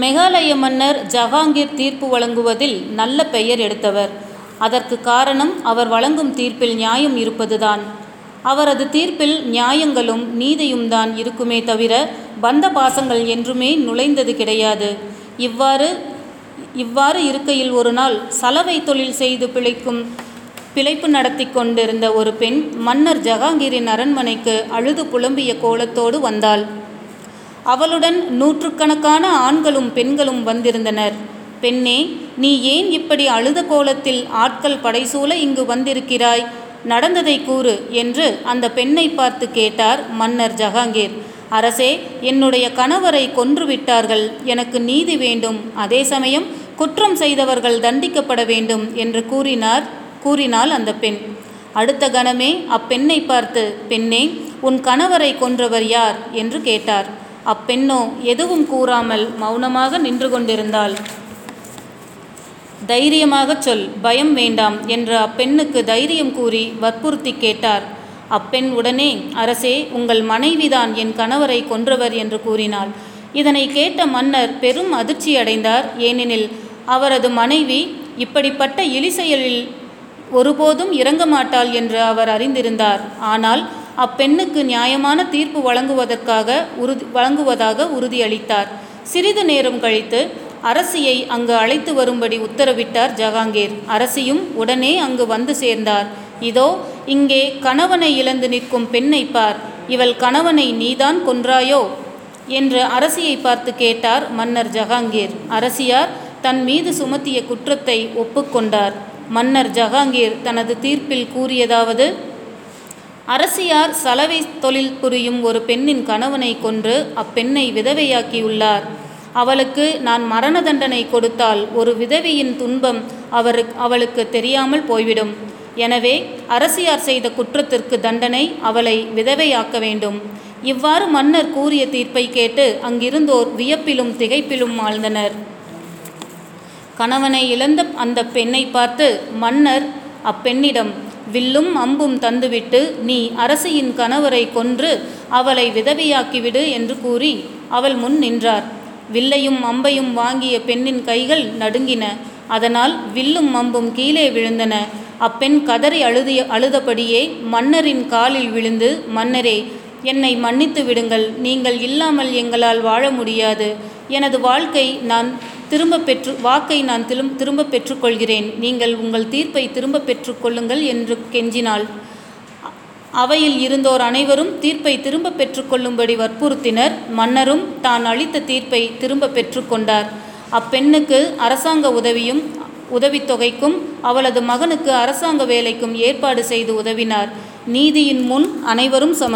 மெகாலய மன்னர் ஜஹாங்கீர் தீர்ப்பு வழங்குவதில் நல்ல பெயர் எடுத்தவர். அதற்கு காரணம் அவர் வழங்கும் தீர்ப்பில் நியாயம் இருப்பதுதான். அவரது தீர்ப்பில் நியாயங்களும் நீதியும் தான் இருக்குமே தவிர பந்த பாசங்கள் என்றுமே நுழைந்தது கிடையாது. இவ்வாறு இவ்வாறு இருக்கையில் ஒரு நாள் சலவை தொழில் செய்து பிழைக்கும் பிழைப்பு நடத்தி கொண்டிருந்த ஒரு பெண் மன்னர் ஜஹாங்கீரின் அரண்மனைக்கு அழுது புலம்பிய கோலத்தோடு வந்தாள். அவளுடன் நூற்றுக்கணக்கான ஆண்களும் பெண்களும் வந்திருந்தனர். பெண்ணே நீ ஏன் இப்படி அழுத கோலத்தில் ஆட்கள் படைசூழ இங்கு வந்திருக்கிறாய்? நடந்ததை கூறு என்று அந்த பெண்ணை பார்த்து கேட்டார் மன்னர் ஜஹாங்கீர். அரசே என்னுடைய கணவரை கொன்று விட்டார்கள் எனக்கு நீதி வேண்டும். அதே சமயம் குற்றம் செய்தவர்கள் தண்டிக்கப்பட வேண்டும் என்று கூறினார் கூறினாள் அந்த பெண். அடுத்த கணமே அப்பெண்ணை பார்த்து பெண்ணே உன் கணவரை கொன்றவர் யார்? என்று கேட்டார். அப்பெண்ணோ எதுவும் கூறாமல் மௌனமாக நின்று கொண்டிருந்தாள். தைரியமாகச் சொல் பயம் வேண்டாம் என்று அப்பெண்ணுக்கு தைரியம் கூறி வற்புறுத்தி கேட்டார். அப்பெண் உடனே அரசே உங்கள் மனைவிதான் என் கணவரை கொன்றவர் என்று கூறினாள். இதனை கேட்ட மன்னர் பெரும் அதிர்ச்சி அடைந்தார். ஏனெனில் அவரது மனைவி இப்படிப்பட்ட இழிசெயலில் ஒருபோதும் இறங்க மாட்டாள் என்று அவர் அறிந்திருந்தார். ஆனால் அப்பெண்ணுக்கு நியாயமான தீர்ப்பு வழங்குவதற்காக உறுதி வழங்குவதாக உறுதியளித்தார். சிறிது நேரம் கழித்து அரசியை அங்கு அழைத்து வரும்படி உத்தரவிட்டார் ஜஹாங்கீர். அரசியும் உடனே அங்கு வந்து சேர்ந்தார். இதோ இங்கே கணவனை இழந்து நிற்கும் பெண்ணை பார். இவள் கணவனை நீதான் கொன்றாயோ? என்று அரசியை பார்த்து கேட்டார் மன்னர் ஜஹாங்கீர். அரசியார் தன் மீது சுமத்திய குற்றத்தை ஒப்புக்கொண்டார். மன்னர் ஜஹாங்கீர் தனது தீர்ப்பில் கூறியதாவது அரசியார் சலவை தொழில் புரியும் ஒரு பெண்ணின் கணவனை கொன்று அப்பெண்ணை விதவையாக்கியுள்ளார். அவளுக்கு நான் மரண தண்டனை கொடுத்தால் ஒரு விதவையின் துன்பம் அவருக்கு அவளுக்கு தெரியாமல் போய்விடும். எனவே அரசியார் செய்த குற்றத்திற்கு தண்டனை அவளை விதவையாக்க வேண்டும். இவ்வாறு மன்னர் கூறிய தீர்ப்பை கேட்டு அங்கிருந்தோர் வியப்பிலும் திகைப்பிலும் ஆழ்ந்தனர். கணவனை இழந்த அந்த பெண்ணை பார்த்து மன்னர் அப்பெண்ணிடம் வில்லும் அம்பும் தந்துவிட்டு நீ அரசியின் கணவரை கொன்று அவளை விதவையாக்கிவிடு என்று கூறி அவள் முன் நின்றார். வில்லையும் அம்பையும் வாங்கிய பெண்ணின் கைகள் நடுங்கின. அதனால் வில்லும் அம்பும் கீழே விழுந்தன. அப்பெண் கதறி அழுதிய அழுதபடியே மன்னரின் காலில் விழுந்து மன்னரே என்னை மன்னித்து விடுங்கள். நீங்கள் இல்லாமல் எங்களால் வாழ முடியாது. எனது வாழ்க்கை நான் திரும்ப பெற்று வாக்கை நான் திரும் திரும்ப பெற்றுக்கொள்கிறேன். நீங்கள் உங்கள் தீர்ப்பை திரும்ப பெற்றுக்கொள்ளுங்கள் என்று கெஞ்சினாள். அவையில் இருந்தோர் அனைவரும் தீர்ப்பை திரும்ப பெற்றுக்கொள்ளும்படி வற்புறுத்தினர். மன்னரும் தான் அளித்த தீர்ப்பை திரும்ப பெற்றுக்கொண்டார். அப்பெண்ணுக்கு அரசாங்க உதவியும் உதவித்தொகைக்கும் அவளது மகனுக்கு அரசாங்க வேலைக்கும் ஏற்பாடு செய்து உதவினார். நீதியின் முன் அனைவரும் சமம்.